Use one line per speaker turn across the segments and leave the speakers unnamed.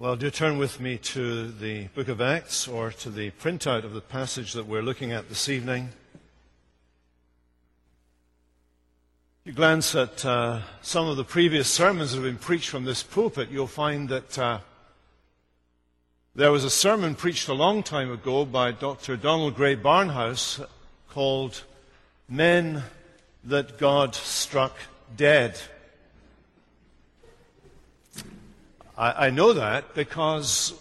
Well, do turn with me to the book of Acts or to the printout of the passage that we're looking at this evening. If you glance at uh, some of the previous sermons that have been preached from this pulpit, you'll find that uh, there was a sermon preached a long time ago by Dr. Donald Grey Barnhouse called Men That God Struck Dead. I, I know that because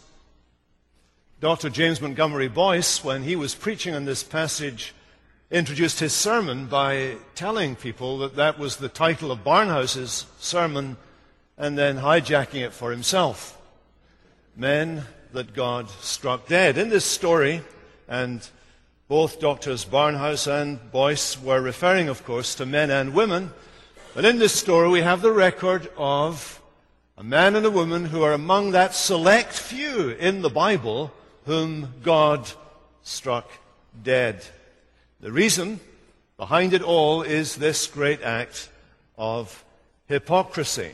Dr. James Montgomery Boice, when he was preaching on this passage, introduced his sermon by telling people that that was the title of Barnhouse's sermon and then hijacking it for himself. Men that God struck dead. In this story, and both Doctors Barnhouse and Boice were referring, of course, to men and women, but in this story we have the record of a man and a woman who are among that select few in the Bible whom God struck dead. The reason behind it all is this great act of hypocrisy.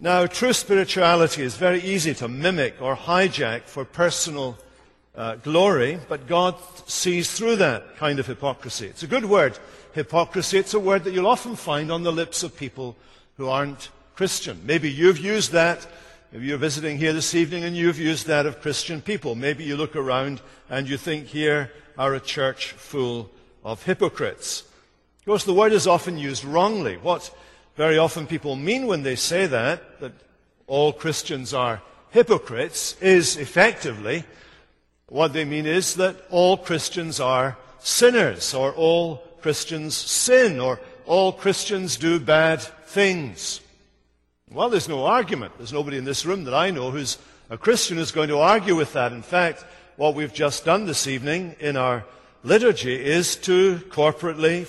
Now, true spirituality is very easy to mimic or hijack for personal uh, glory, but God sees through that kind of hypocrisy. It's a good word, hypocrisy. It's a word that you'll often find on the lips of people who aren't Christian. Maybe you've used that. Maybe you're visiting here this evening and you've used that of Christian people. Maybe you look around and you think here are a church full of hypocrites. Of course, the word is often used wrongly. What very often people mean when they say that, that all Christians are hypocrites, is effectively what they mean is that all Christians are sinners, or all Christians sin, or all Christians do bad things. Well, there's no argument. There's nobody in this room that I know who's a Christian who's going to argue with that. In fact, what we've just done this evening in our liturgy is to corporately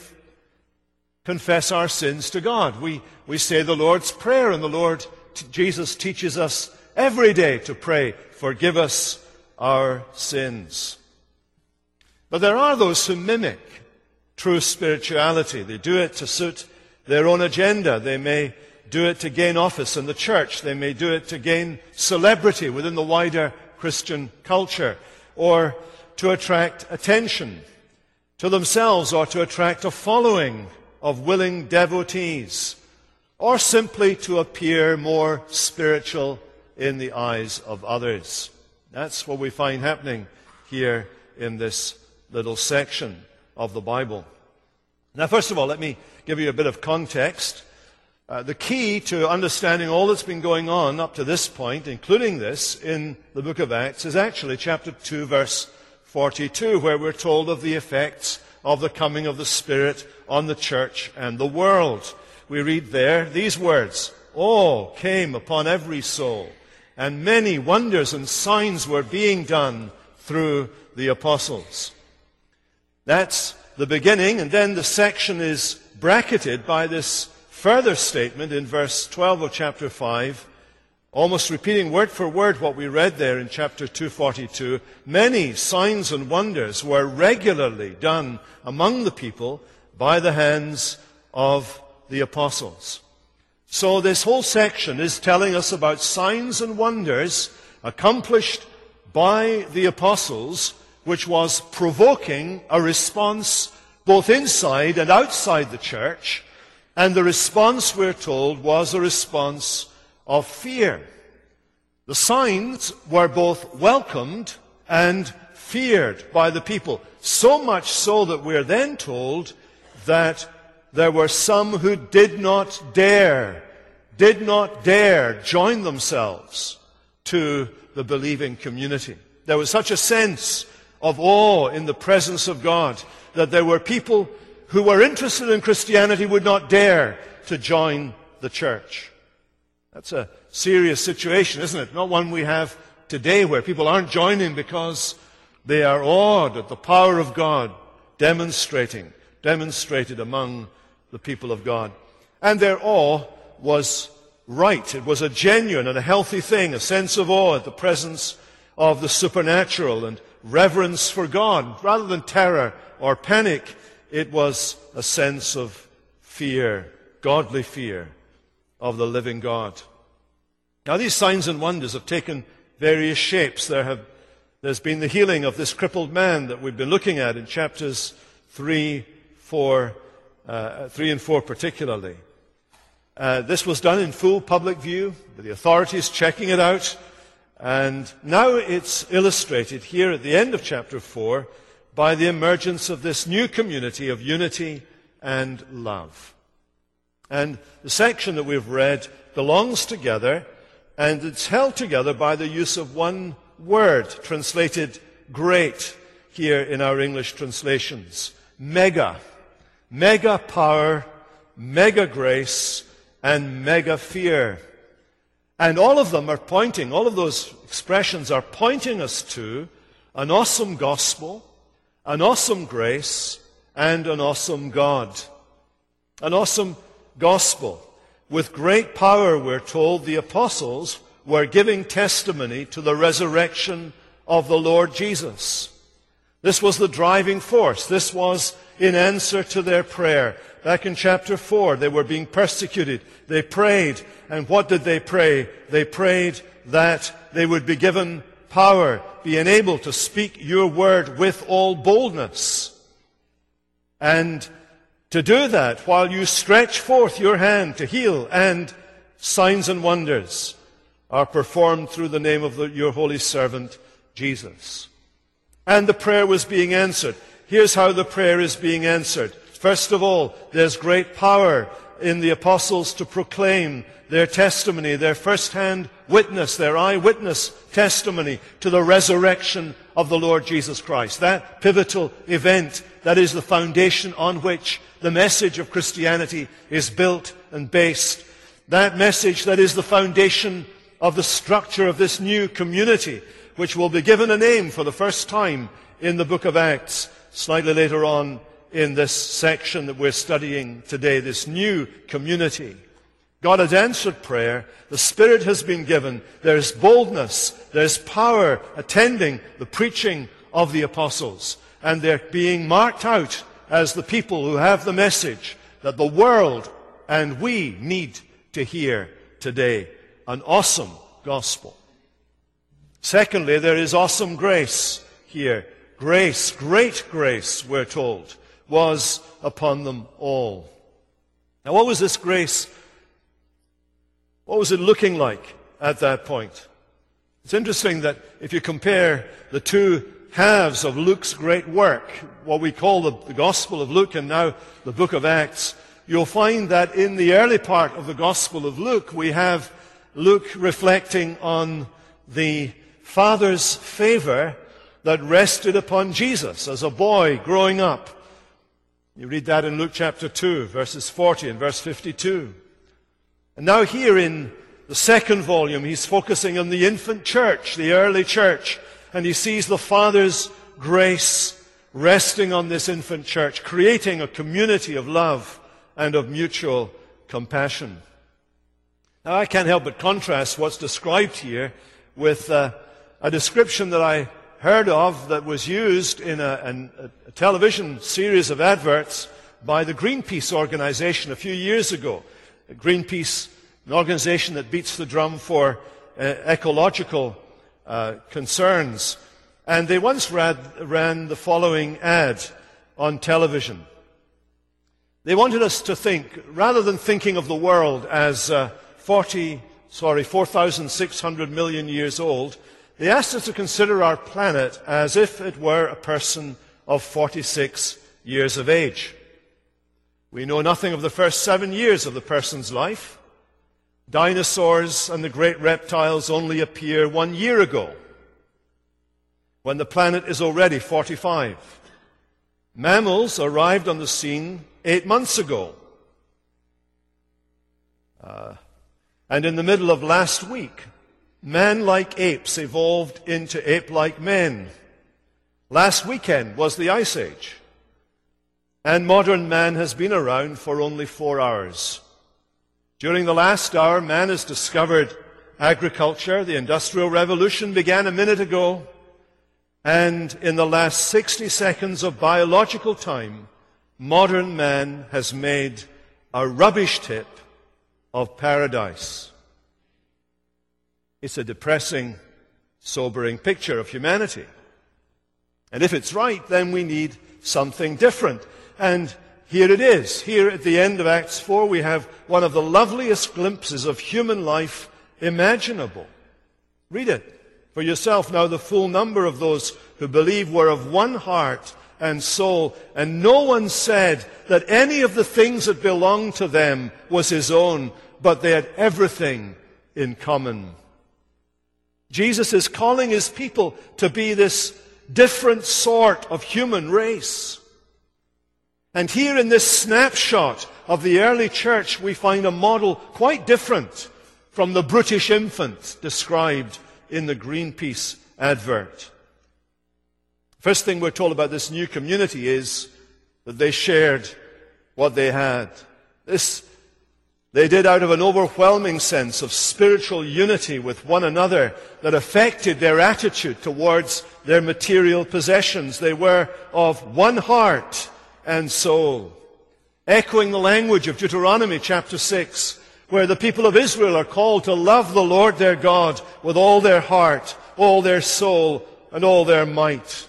confess our sins to God. We, we say the Lord's Prayer, and the Lord, Jesus teaches us every day to pray, forgive us our sins. But there are those who mimic true spirituality. They do it to suit their own agenda. They may do it to gain office in the church. They may do it to gain celebrity within the wider Christian culture or to attract attention to themselves or to attract a following of willing devotees or simply to appear more spiritual in the eyes of others. That's what we find happening here in this little section of the Bible. Now, first of all, let me give you a bit of context. Uh, the key to understanding all that's been going on up to this point, including this in the book of Acts, is actually chapter 2, verse 42, where we're told of the effects of the coming of the Spirit on the church and the world. We read there these words All came upon every soul, and many wonders and signs were being done through the apostles. That's the beginning, and then the section is bracketed by this further statement in verse 12 of chapter 5, almost repeating word for word what we read there in chapter 242. Many signs and wonders were regularly done among the people by the hands of the apostles. So this whole section is telling us about signs and wonders accomplished by the apostles, which was provoking a response both inside and outside the church and the response, we're told, was a response of fear. The signs were both welcomed and feared by the people. So much so that we're then told that there were some who did not dare, did not dare join themselves to the believing community. There was such a sense of awe in the presence of God that there were people who were interested in Christianity would not dare to join the church. That's a serious situation, isn't it? Not one we have today where people aren't joining because they are awed at the power of God demonstrating, demonstrated among the people of God. And their awe was right. It was a genuine and a healthy thing, a sense of awe at the presence of the supernatural and reverence for God, rather than terror or panic it was a sense of fear, godly fear of the living God. Now, these signs and wonders have taken various shapes. There have, there's been the healing of this crippled man that we've been looking at in chapters 3, 4, uh, 3 and 4 particularly. Uh, this was done in full public view, with the authorities checking it out, and now it's illustrated here at the end of chapter 4 by the emergence of this new community of unity and love. And the section that we've read belongs together, and it's held together by the use of one word, translated great here in our English translations. Mega. Mega power, mega grace, and mega fear. And all of them are pointing, all of those expressions are pointing us to an awesome gospel, an awesome grace, and an awesome God. An awesome gospel. With great power, we're told, the apostles were giving testimony to the resurrection of the Lord Jesus. This was the driving force. This was in answer to their prayer. Back in chapter 4, they were being persecuted. They prayed. And what did they pray? They prayed that they would be given power, be enabled to speak your word with all boldness. And to do that while you stretch forth your hand to heal and signs and wonders are performed through the name of the, your holy servant, Jesus. And the prayer was being answered. Here's how the prayer is being answered. First of all, there's great power in the apostles to proclaim their testimony, their first-hand witness, their eyewitness testimony to the resurrection of the Lord Jesus Christ. That pivotal event that is the foundation on which the message of Christianity is built and based. That message that is the foundation of the structure of this new community, which will be given a name for the first time in the book of Acts, slightly later on in this section that we're studying today, this new community. God has answered prayer. The Spirit has been given. There's boldness. There's power attending the preaching of the apostles. And they're being marked out as the people who have the message that the world and we need to hear today. An awesome gospel. Secondly, there is awesome grace here. Grace, great grace, we're told was upon them all. Now, what was this grace? What was it looking like at that point? It's interesting that if you compare the two halves of Luke's great work, what we call the, the, Gospel of Luke and now the book of Acts, you'll find that in the early part of the Gospel of Luke, we have Luke reflecting on the Father's favor that rested upon Jesus as a boy growing up you read that in Luke chapter 2, verses 40 and verse 52. And now, here in the second volume, he's focusing on the infant church, the early church, and he sees the Father's grace resting on this infant church, creating a community of love and of mutual compassion. Now, I can't help but contrast what's described here with uh, a description that I heard of that was used in a, a, a television series of adverts by the Greenpeace organization a few years ago. Greenpeace, an organization that beats the drum for uh, ecological uh, concerns. And they once ran the following ad on television. They wanted us to think, rather than thinking of the world as uh, 40, sorry, 4,600 million years old, they asked us to consider our planet as if it were a person of 46 years of age. We know nothing of the first seven years of the person's life. Dinosaurs and the great reptiles only appear one year ago, when the planet is already 45. Mammals arrived on the scene eight months ago. Uh, and in the middle of last week, Man like apes evolved into ape like men. Last weekend was the Ice Age. And modern man has been around for only four hours. During the last hour, man has discovered agriculture. The Industrial Revolution began a minute ago. And in the last 60 seconds of biological time, modern man has made a rubbish tip of paradise. It's a depressing, sobering picture of humanity. And if it's right, then we need something different. And here it is. Here at the end of Acts 4, we have one of the loveliest glimpses of human life imaginable. Read it for yourself. Now, the full number of those who believe were of one heart and soul, and no one said that any of the things that belonged to them was his own, but they had everything in common. Jesus is calling his people to be this different sort of human race. And here in this snapshot of the early church, we find a model quite different from the British infant described in the Greenpeace advert. First thing we're told about this new community is that they shared what they had. This they did out of an overwhelming sense of spiritual unity with one another that affected their attitude towards their material possessions. They were of one heart and soul. Echoing the language of Deuteronomy chapter 6, where the people of Israel are called to love the Lord their God with all their heart, all their soul, and all their might.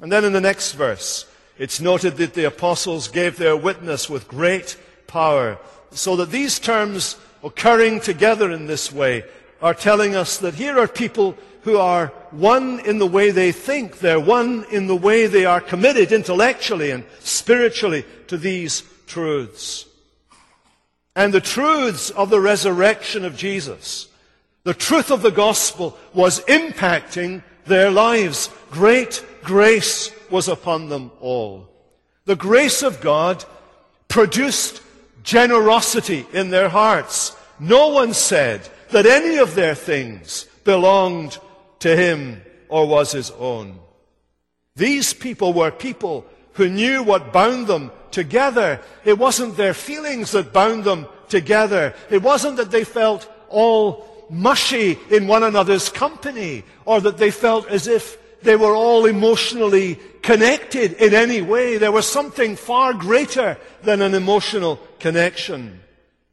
And then in the next verse, it's noted that the apostles gave their witness with great power so that these terms occurring together in this way are telling us that here are people who are one in the way they think. They're one in the way they are committed intellectually and spiritually to these truths. And the truths of the resurrection of Jesus, the truth of the gospel was impacting their lives. Great grace was upon them all. The grace of God produced generosity in their hearts. No one said that any of their things belonged to him or was his own. These people were people who knew what bound them together. It wasn't their feelings that bound them together. It wasn't that they felt all mushy in one another's company or that they felt as if they were all emotionally connected in any way. There was something far greater than an emotional connection.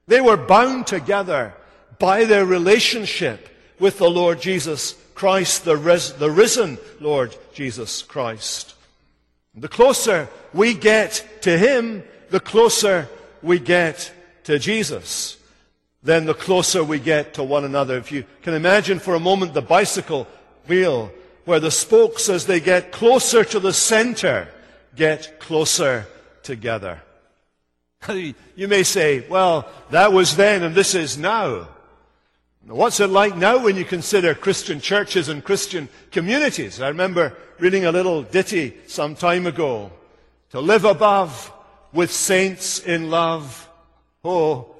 They were bound together by their relationship with the Lord Jesus Christ, the, the risen Lord Jesus Christ. The closer we get to Him, the closer we get to Jesus. Then the closer we get to one another. If you can imagine for a moment the bicycle wheel where the spokes, as they get closer to the center, get closer together. You may say, well, that was then and this is now. What's it like now when you consider Christian churches and Christian communities? I remember reading a little ditty some time ago. To live above with saints in love. Oh,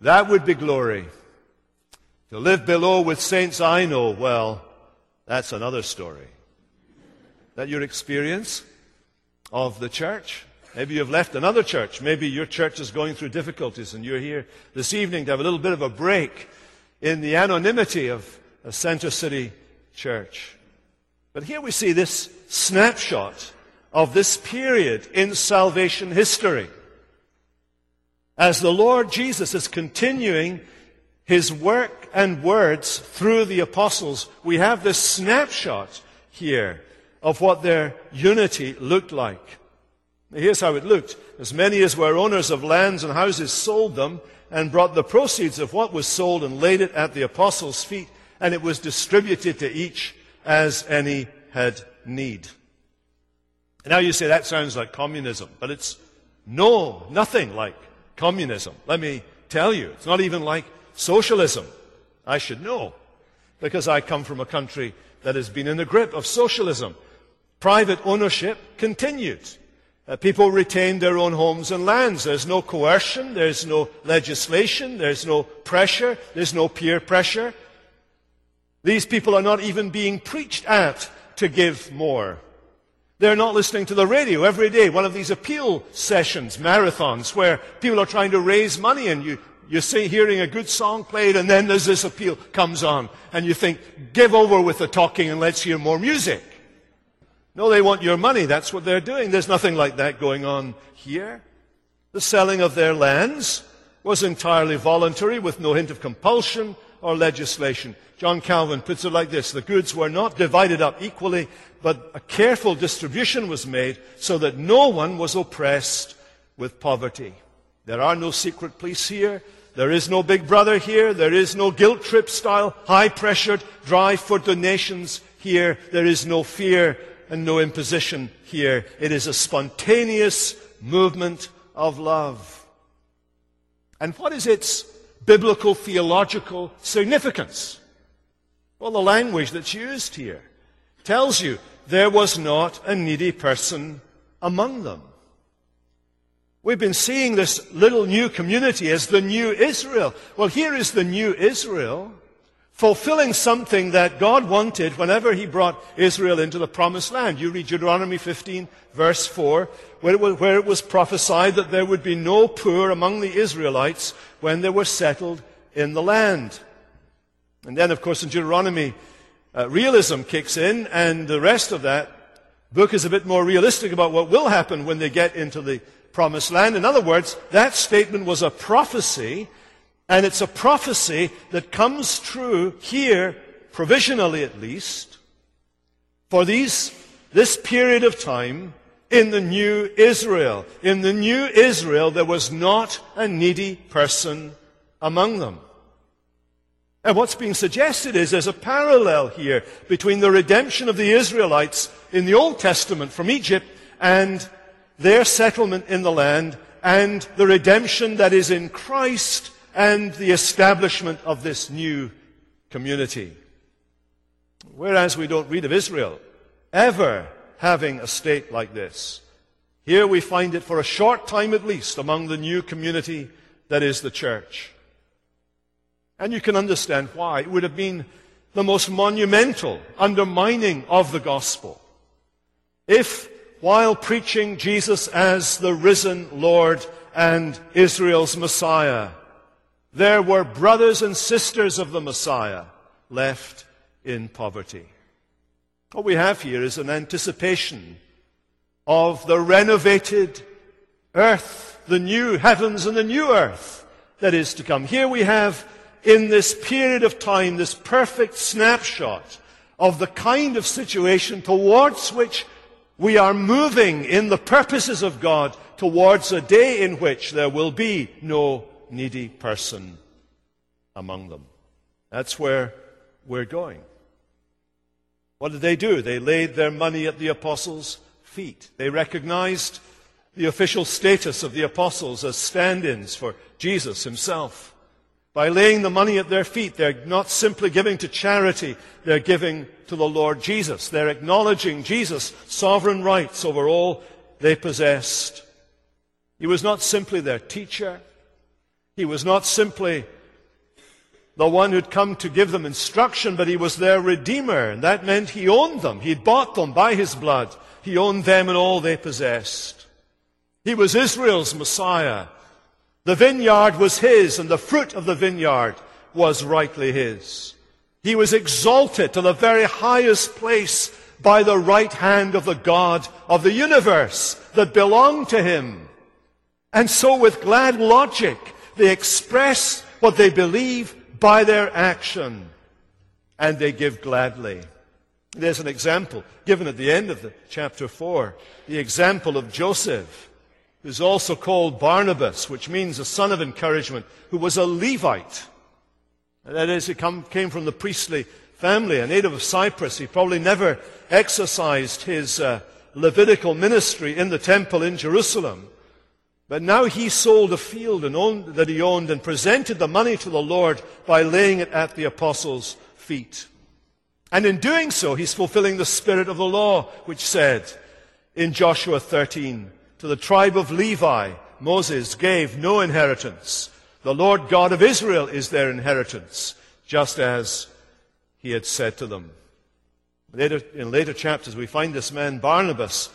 that would be glory. To live below with saints I know, well, that's another story. That your experience of the church? Maybe you've left another church. Maybe your church is going through difficulties and you're here this evening to have a little bit of a break in the anonymity of a Center City church. But here we see this snapshot of this period in salvation history. As the Lord Jesus is continuing his work and words through the apostles, we have this snapshot here of what their unity looked like. Here's how it looked. As many as were owners of lands and houses sold them and brought the proceeds of what was sold and laid it at the apostles' feet, and it was distributed to each as any had need. Now you say that sounds like communism, but it's no, nothing like communism. Let me tell you, it's not even like Socialism. I should know because I come from a country that has been in the grip of socialism. Private ownership continued. Uh, people retained their own homes and lands. There's no coercion. There's no legislation. There's no pressure. There's no peer pressure. These people are not even being preached at to give more. They're not listening to the radio every day, one of these appeal sessions, marathons, where people are trying to raise money and you you see hearing a good song played and then there's this appeal comes on and you think, give over with the talking and let's hear more music. No, they want your money. That's what they're doing. There's nothing like that going on here. The selling of their lands was entirely voluntary with no hint of compulsion or legislation. John Calvin puts it like this The goods were not divided up equally, but a careful distribution was made so that no one was oppressed with poverty. There are no secret police here. There is no big brother here. There is no guilt trip style, high pressured drive for donations here. There is no fear and no imposition here. It is a spontaneous movement of love. And what is its biblical theological significance? Well, the language that's used here tells you there was not a needy person among them. We've been seeing this little new community as the new Israel. Well, here is the new Israel fulfilling something that God wanted whenever He brought Israel into the promised land. You read Deuteronomy 15, verse 4, where it, was, where it was prophesied that there would be no poor among the Israelites when they were settled in the land. And then, of course, in Deuteronomy, uh, realism kicks in, and the rest of that book is a bit more realistic about what will happen when they get into the promised land. In other words, that statement was a prophecy, and it's a prophecy that comes true here, provisionally at least, for these, this period of time in the new Israel. In the new Israel, there was not a needy person among them. And what's being suggested is there's a parallel here between the redemption of the Israelites in the Old Testament from Egypt and their settlement in the land and the redemption that is in Christ and the establishment of this new community. Whereas we don't read of Israel ever having a state like this. Here we find it for a short time at least among the new community that is the church. And you can understand why. It would have been the most monumental undermining of the gospel if while preaching Jesus as the risen Lord and Israel's Messiah, there were brothers and sisters of the Messiah left in poverty. What we have here is an anticipation of the renovated earth, the new heavens and the new earth that is to come. Here we have, in this period of time, this perfect snapshot of the kind of situation towards which we are moving in the purposes of God towards a day in which there will be no needy person among them. That's where we're going. What did they do? They laid their money at the apostles' feet. They recognized the official status of the apostles as stand ins for Jesus himself. By laying the money at their feet, they're not simply giving to charity, they're giving to the Lord Jesus. They're acknowledging Jesus' sovereign rights over all they possessed. He was not simply their teacher. He was not simply the one who'd come to give them instruction, but he was their redeemer. And that meant he owned them. He'd bought them by his blood. He owned them and all they possessed. He was Israel's Messiah. The vineyard was his, and the fruit of the vineyard was rightly his. He was exalted to the very highest place by the right hand of the God of the universe that belonged to him. And so with glad logic, they express what they believe by their action. And they give gladly. There's an example given at the end of the chapter 4. The example of Joseph who's also called Barnabas, which means a son of encouragement, who was a Levite. That is, he come, came from the priestly family, a native of Cyprus. He probably never exercised his uh, Levitical ministry in the temple in Jerusalem. But now he sold a field owned, that he owned and presented the money to the Lord by laying it at the apostles' feet. And in doing so, he's fulfilling the spirit of the law, which said in Joshua 13, to the tribe of Levi, Moses gave no inheritance. The Lord God of Israel is their inheritance, just as he had said to them. Later, in later chapters, we find this man, Barnabas,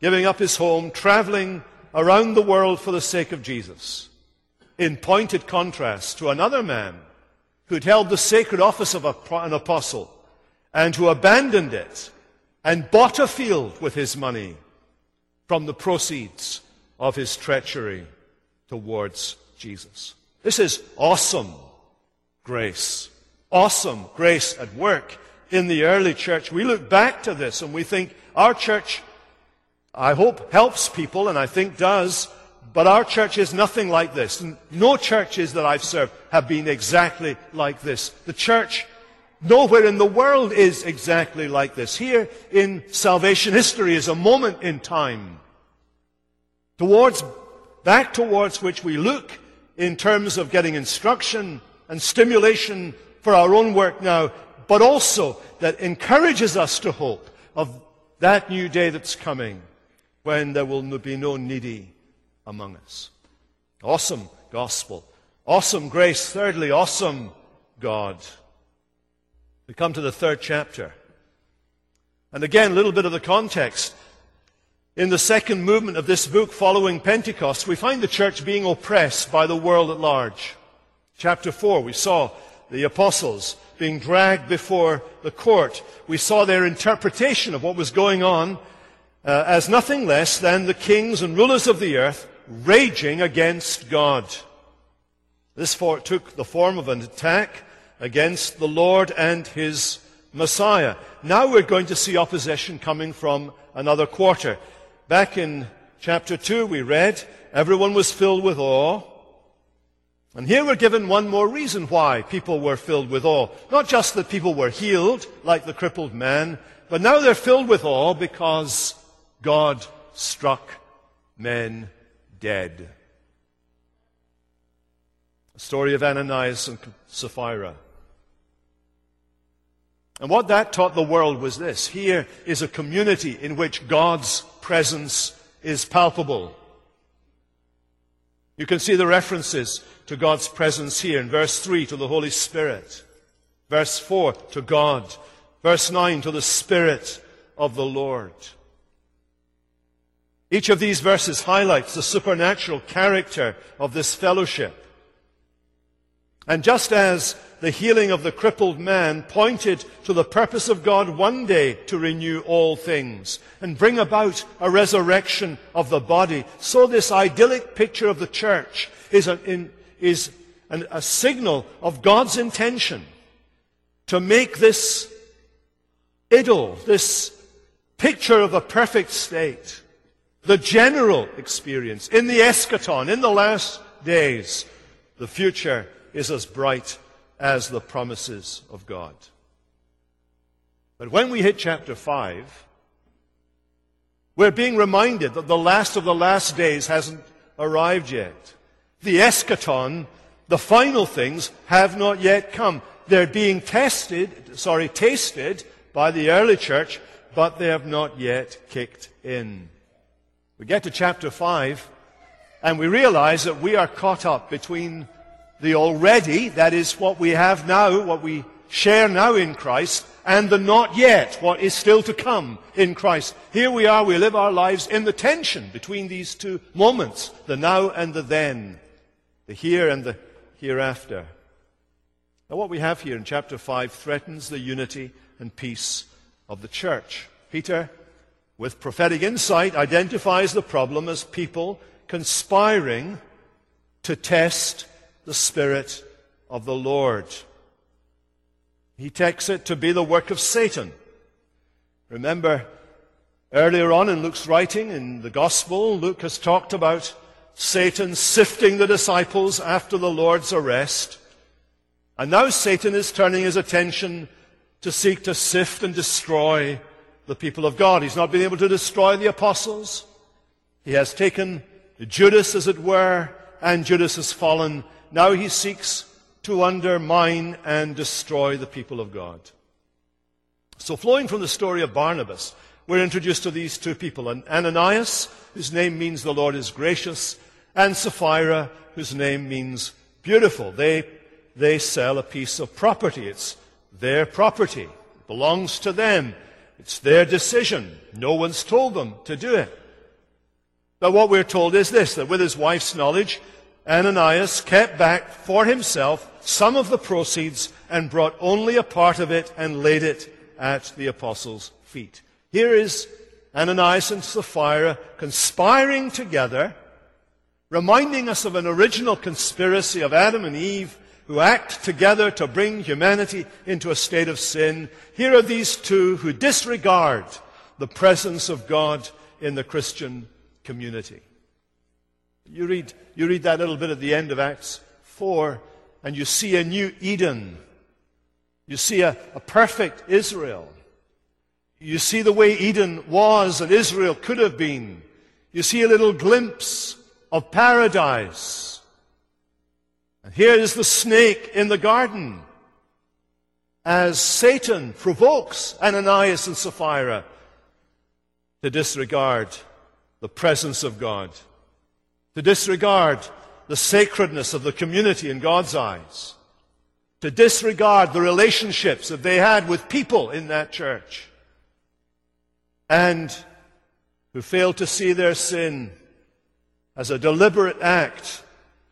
giving up his home, traveling around the world for the sake of Jesus, in pointed contrast to another man who'd held the sacred office of an apostle and who abandoned it and bought a field with his money from the proceeds of his treachery towards Jesus. This is awesome grace. awesome grace at work in the early church. We look back to this and we think our church, I hope, helps people, and I think does, but our church is nothing like this. No churches that I've served have been exactly like this. The church nowhere in the world is exactly like this. Here in salvation history is a moment in time towards, back towards which we look in terms of getting instruction and stimulation for our own work now, but also that encourages us to hope of that new day that's coming when there will be no needy among us. Awesome gospel. Awesome grace. Thirdly, awesome God. We come to the third chapter. And again, a little bit of the context. In the second movement of this book following Pentecost, we find the church being oppressed by the world at large. Chapter 4, we saw the apostles being dragged before the court. We saw their interpretation of what was going on uh, as nothing less than the kings and rulers of the earth raging against God. This for, took the form of an attack against the Lord and his Messiah. Now we're going to see opposition coming from another quarter. Back in chapter 2, we read, everyone was filled with awe. And here we're given one more reason why people were filled with awe. Not just that people were healed, like the crippled man, but now they're filled with awe because God struck men dead. The story of Ananias and Sapphira. And what that taught the world was this. Here is a community in which God's presence is palpable. You can see the references to God's presence here in verse 3 to the Holy Spirit, verse 4 to God, verse 9 to the Spirit of the Lord. Each of these verses highlights the supernatural character of this fellowship. And just as the healing of the crippled man pointed to the purpose of God one day to renew all things and bring about a resurrection of the body, so this idyllic picture of the church is, a, in, is an, a signal of God's intention to make this idyll, this picture of a perfect state, the general experience in the eschaton, in the last days, the future is as bright as the promises of God. But when we hit chapter 5, we're being reminded that the last of the last days hasn't arrived yet. The eschaton, the final things, have not yet come. They're being tested, sorry, tasted by the early church, but they have not yet kicked in. We get to chapter 5, and we realize that we are caught up between the already, that is what we have now, what we share now in Christ, and the not yet, what is still to come in Christ. Here we are, we live our lives in the tension between these two moments, the now and the then, the here and the hereafter. Now, what we have here in chapter 5 threatens the unity and peace of the church. Peter with prophetic insight, identifies the problem as people conspiring to test the Spirit of the Lord. He takes it to be the work of Satan. Remember, earlier on in Luke's writing in the Gospel, Luke has talked about Satan sifting the disciples after the Lord's arrest. And now Satan is turning his attention to seek to sift and destroy the people of God. He's not been able to destroy the apostles. He has taken Judas, as it were, and Judas has fallen. Now he seeks to undermine and destroy the people of God. So, flowing from the story of Barnabas, we're introduced to these two people Ananias, whose name means the Lord is gracious, and Sapphira, whose name means beautiful. They, they sell a piece of property. It's their property, it belongs to them. It's their decision. No one's told them to do it. But what we're told is this, that with his wife's knowledge, Ananias kept back for himself some of the proceeds and brought only a part of it and laid it at the apostles' feet. Here is Ananias and Sapphira conspiring together, reminding us of an original conspiracy of Adam and Eve who act together to bring humanity into a state of sin. Here are these two who disregard the presence of God in the Christian community. You read, you read that little bit at the end of Acts 4, and you see a new Eden. You see a, a perfect Israel. You see the way Eden was and Israel could have been. You see a little glimpse of paradise. And here is the snake in the garden as Satan provokes Ananias and Sapphira to disregard the presence of God, to disregard the sacredness of the community in God's eyes, to disregard the relationships that they had with people in that church, and who failed to see their sin as a deliberate act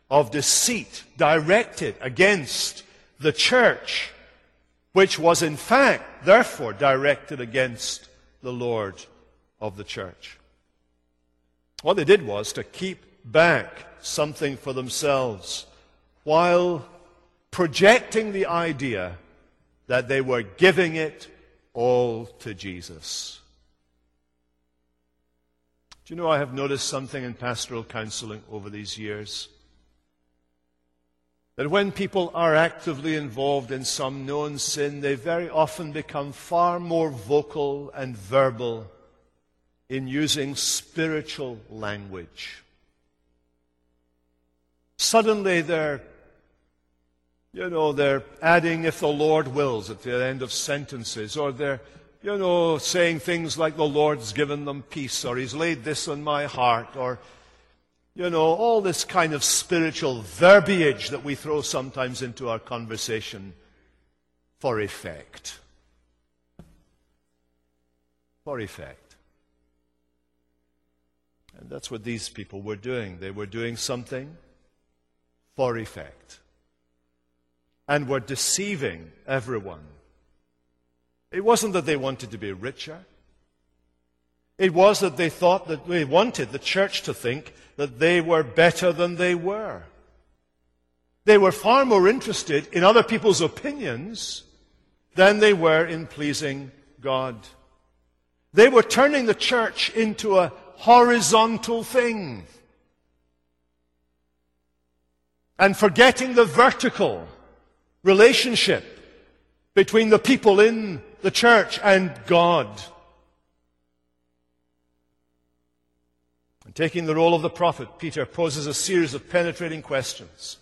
of deceit directed against the church, which was in fact, therefore, directed against the Lord of the church. What they did was to keep back something for themselves while projecting the idea that they were giving it all to Jesus. Do you know, I have noticed something in pastoral counseling over these years. That when people are actively involved in some known sin, they very often become far more vocal and verbal in using spiritual language. Suddenly they're, you know, they're adding if the Lord wills at the end of sentences, or they're, you know, saying things like the Lord's given them peace, or He's laid this on my heart, or, you know, all this kind of spiritual verbiage that we throw sometimes into our conversation for effect. For effect. And that's what these people were doing. They were doing something for effect. And were deceiving everyone. It wasn't that they wanted to be richer. It was that they thought that they wanted the church to think that they were better than they were. They were far more interested in other people's opinions than they were in pleasing God. They were turning the church into a horizontal thing. And forgetting the vertical relationship between the people in the church and God. And taking the role of the prophet, Peter poses a series of penetrating questions.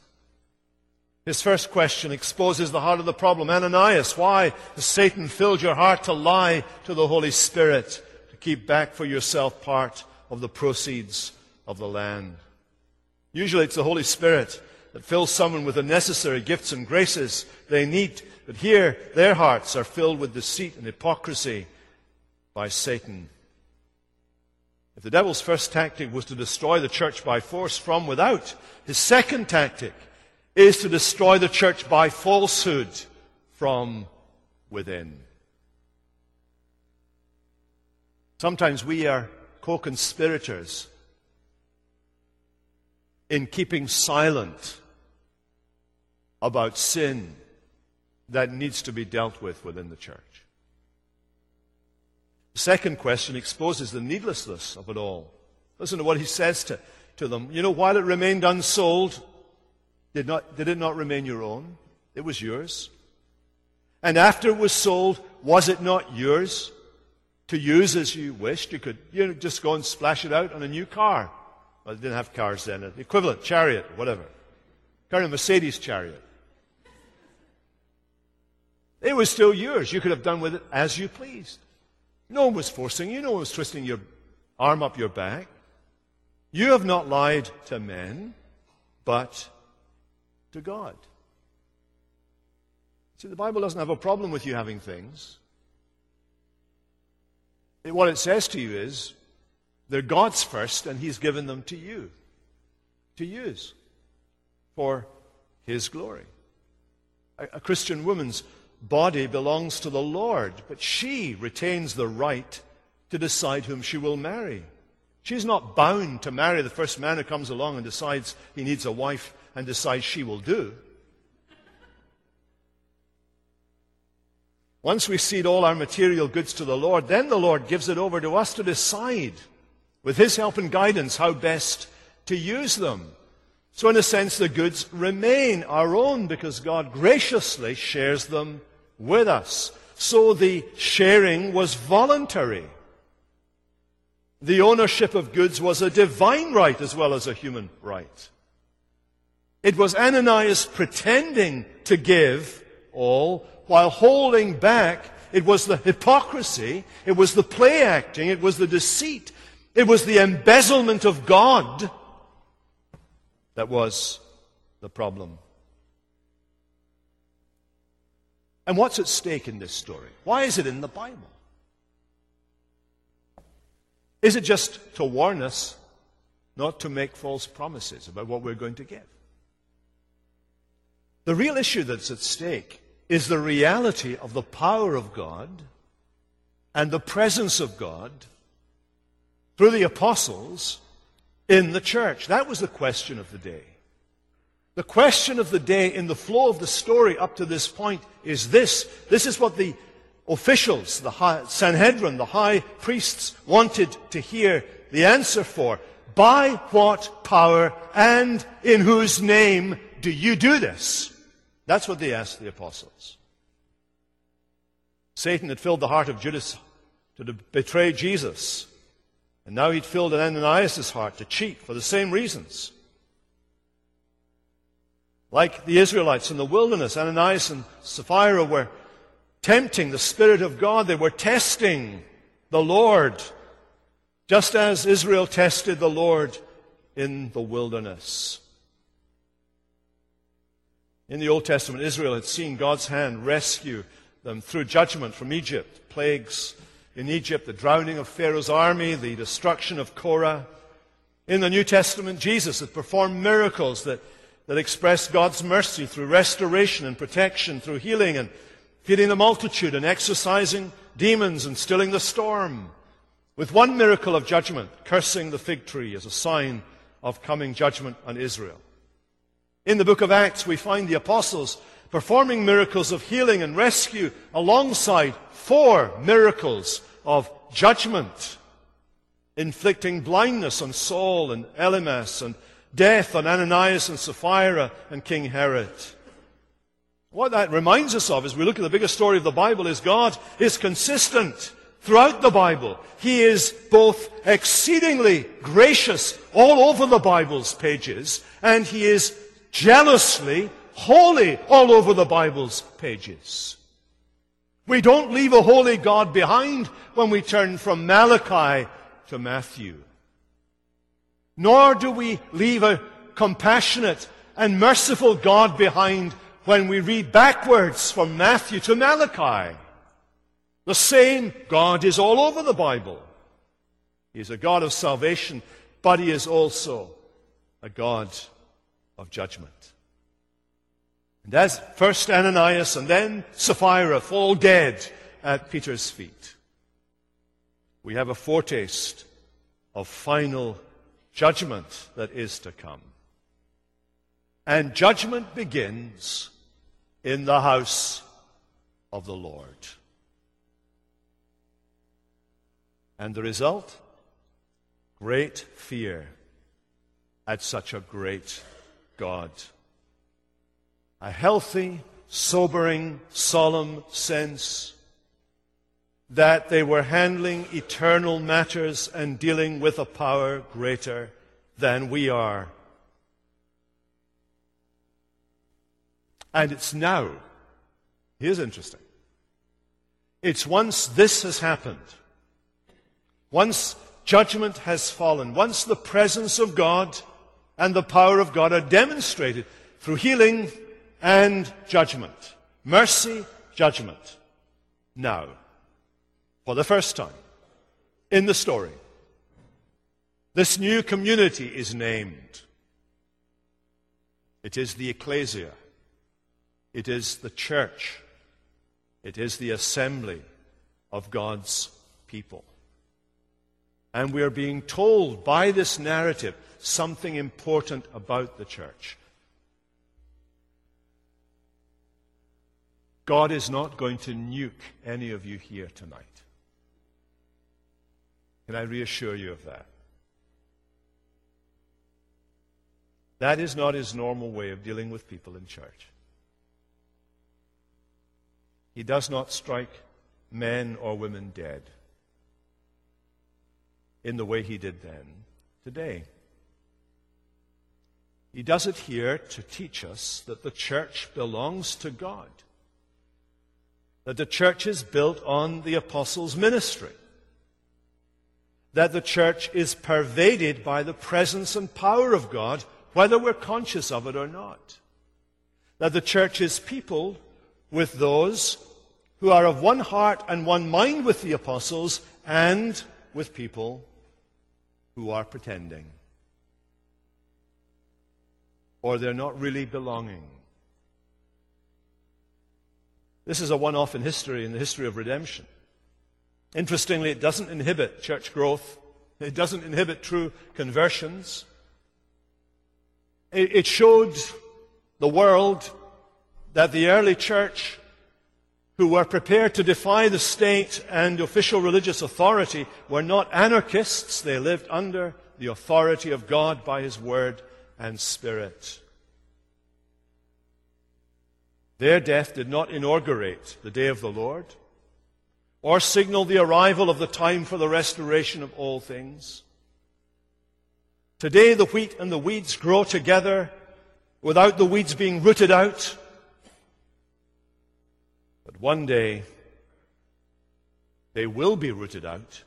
His first question exposes the heart of the problem. Ananias, why has Satan filled your heart to lie to the Holy Spirit? To keep back for yourself part of the proceeds of the land. Usually it's the Holy Spirit that fills someone with the necessary gifts and graces they need. But here, their hearts are filled with deceit and hypocrisy by Satan. If the devil's first tactic was to destroy the church by force from without, his second tactic is to destroy the church by falsehood from within. Sometimes we are co conspirators in keeping silent about sin that needs to be dealt with within the church. The second question exposes the needlessness of it all. Listen to what he says to, to them. You know, while it remained unsold, did, not, did it not remain your own? It was yours. And after it was sold, was it not yours? to use as you wished. You could you know, just go and splash it out on a new car. Well, they didn't have cars then. The equivalent, chariot, whatever. Kind of Mercedes chariot. It was still yours. You could have done with it as you pleased. No one was forcing you. No one was twisting your arm up your back. You have not lied to men, but to God. See, the Bible doesn't have a problem with you having things. What it says to you is they're God's first, and He's given them to you to use for His glory. A, a Christian woman's body belongs to the Lord, but she retains the right to decide whom she will marry. She's not bound to marry the first man who comes along and decides he needs a wife and decides she will do. Once we cede all our material goods to the Lord, then the Lord gives it over to us to decide, with His help and guidance, how best to use them. So, in a sense, the goods remain our own because God graciously shares them with us. So the sharing was voluntary. The ownership of goods was a divine right as well as a human right. It was Ananias pretending to give all while holding back. It was the hypocrisy. It was the play acting. It was the deceit. It was the embezzlement of God that was the problem. And what's at stake in this story? Why is it in the Bible? Is it just to warn us not to make false promises about what we're going to give? The real issue that's at stake is the reality of the power of God and the presence of God through the apostles in the church. That was the question of the day. The question of the day in the flow of the story up to this point is this. This is what the officials, the high, Sanhedrin, the high priests wanted to hear the answer for. By what power and in whose name do you do this? That's what they asked the apostles. Satan had filled the heart of Judas to betray Jesus. And now he'd filled Ananias' heart to cheat for the same reasons. Like the Israelites in the wilderness, Ananias and Sapphira were tempting the Spirit of God. They were testing the Lord, just as Israel tested the Lord in the wilderness. In the Old Testament, Israel had seen God's hand rescue them through judgment from Egypt, plagues in Egypt, the drowning of Pharaoh's army, the destruction of Korah. In the New Testament, Jesus had performed miracles that, that expressed God's mercy through restoration and protection, through healing and feeding the multitude and exorcising demons and stilling the storm. With one miracle of judgment, cursing the fig tree as a sign of coming judgment on Israel. In the book of Acts, we find the apostles performing miracles of healing and rescue alongside four miracles of judgment, inflicting blindness on Saul and Elymas and death on Ananias and Sapphira and King Herod. What that reminds us of as we look at the bigger story of the Bible is God is consistent throughout the Bible. He is both exceedingly gracious all over the Bible's pages, and He is jealously holy all over the Bible's pages. We don't leave a holy God behind when we turn from Malachi to Matthew. Nor do we leave a compassionate and merciful God behind when we read backwards from Matthew to Malachi. The same God is all over the Bible. He is a God of salvation, but he is also a God of judgment. And as first Ananias and then Sapphira fall dead at Peter's feet, we have a foretaste of final judgment that is to come. And judgment begins in the house of the Lord. And the result? Great fear at such a great God a healthy, sobering, solemn sense that they were handling eternal matters and dealing with a power greater than we are. And it's now. Here's interesting. It's once this has happened, once judgment has fallen, once the presence of God and the power of God are demonstrated through healing, and judgment. Mercy, judgment. Now, for the first time in the story, this new community is named. It is the ecclesia. It is the church. It is the assembly of God's people. And we are being told by this narrative something important about the church. God is not going to nuke any of you here tonight. Can I reassure you of that? That is not his normal way of dealing with people in church. He does not strike men or women dead in the way he did then today. He does it here to teach us that the church belongs to God, that the church is built on the apostles' ministry, that the church is pervaded by the presence and power of God whether we're conscious of it or not. That the church is people with those who are of one heart and one mind with the apostles and with people who are pretending. Or they're not really belonging. This is a one off in history, in the history of redemption. Interestingly, it doesn't inhibit church growth. It doesn't inhibit true conversions. It showed the world that the early church, who were prepared to defy the state and official religious authority, were not anarchists. They lived under the authority of God by His Word and Spirit. Their death did not inaugurate the day of the Lord or signal the arrival of the time for the restoration of all things. Today, the wheat and the weeds grow together without the weeds being rooted out. But one day, they will be rooted out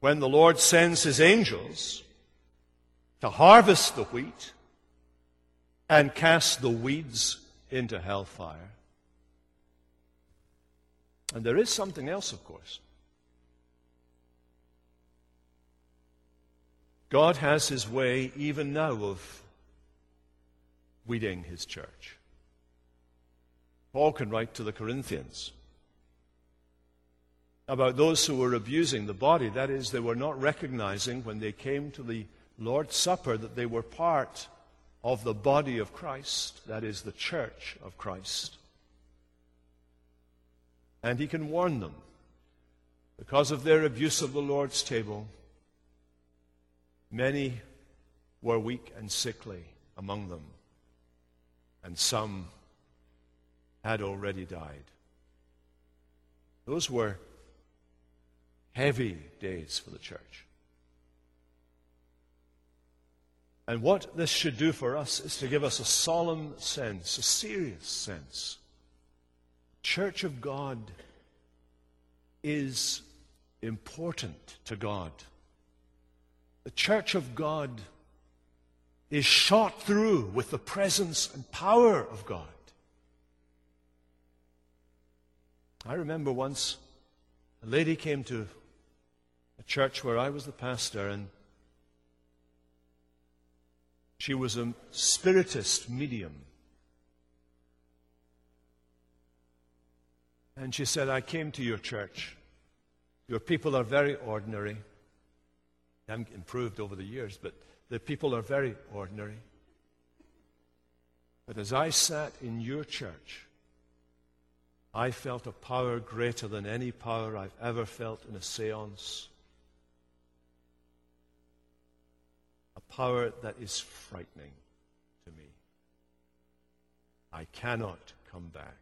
when the Lord sends his angels to harvest the wheat and cast the weeds into hellfire. And there is something else, of course. God has his way even now of weeding his church. Paul can write to the Corinthians about those who were abusing the body. That is, they were not recognizing when they came to the Lord's Supper that they were part of the body of Christ, that is, the church of Christ. And he can warn them because of their abuse of the Lord's table Many were weak and sickly among them, and some had already died. Those were heavy days for the church. And what this should do for us is to give us a solemn sense, a serious sense. Church of God is important to God. The church of God is shot through with the presence and power of God. I remember once a lady came to a church where I was the pastor, and she was a spiritist medium. And she said, I came to your church. Your people are very ordinary haven't improved over the years, but the people are very ordinary. But as I sat in your church, I felt a power greater than any power I've ever felt in a seance. A power that is frightening to me. I cannot come back.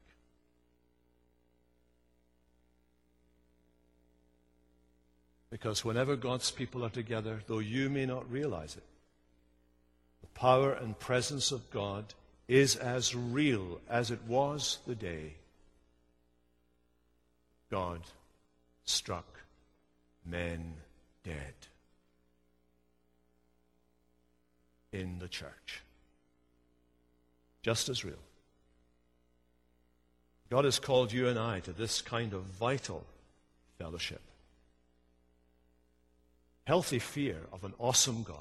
Because whenever God's people are together, though you may not realize it, the power and presence of God is as real as it was the day God struck men dead in the church. Just as real. God has called you and I to this kind of vital fellowship healthy fear of an awesome God.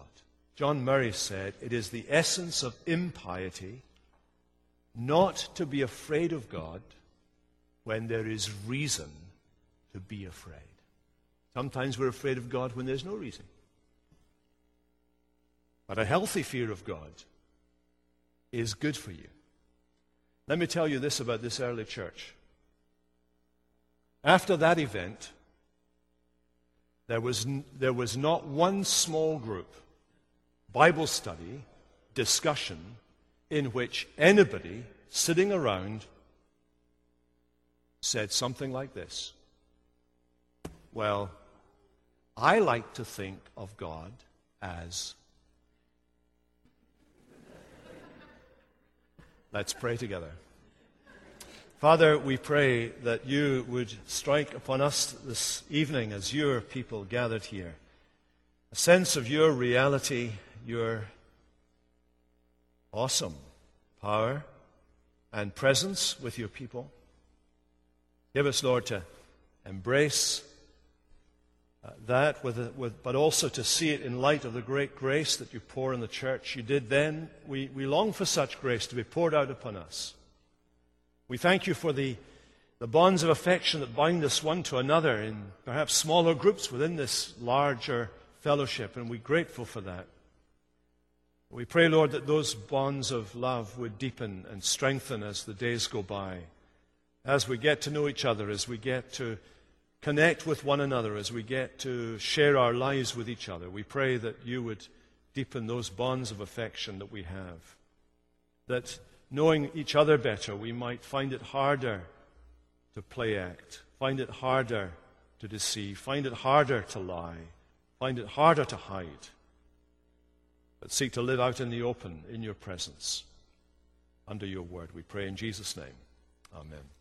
John Murray said, It is the essence of impiety not to be afraid of God when there is reason to be afraid. Sometimes we're afraid of God when there's no reason. But a healthy fear of God is good for you. Let me tell you this about this early church. After that event, there was, there was not one small group, Bible study, discussion, in which anybody sitting around said something like this Well, I like to think of God as. Let's pray together. Father, we pray that you would strike upon us this evening as your people gathered here a sense of your reality, your awesome power and presence with your people. Give us, Lord, to embrace uh, that, with, a, with, but also to see it in light of the great grace that you pour in the church. You did then. We, we long for such grace to be poured out upon us. We thank you for the, the bonds of affection that bind us one to another in perhaps smaller groups within this larger fellowship, and we're grateful for that. We pray, Lord, that those bonds of love would deepen and strengthen as the days go by, as we get to know each other, as we get to connect with one another, as we get to share our lives with each other. We pray that you would deepen those bonds of affection that we have, that knowing each other better, we might find it harder to play act, find it harder to deceive, find it harder to lie, find it harder to hide, but seek to live out in the open in your presence under your word. We pray in Jesus' name. Amen.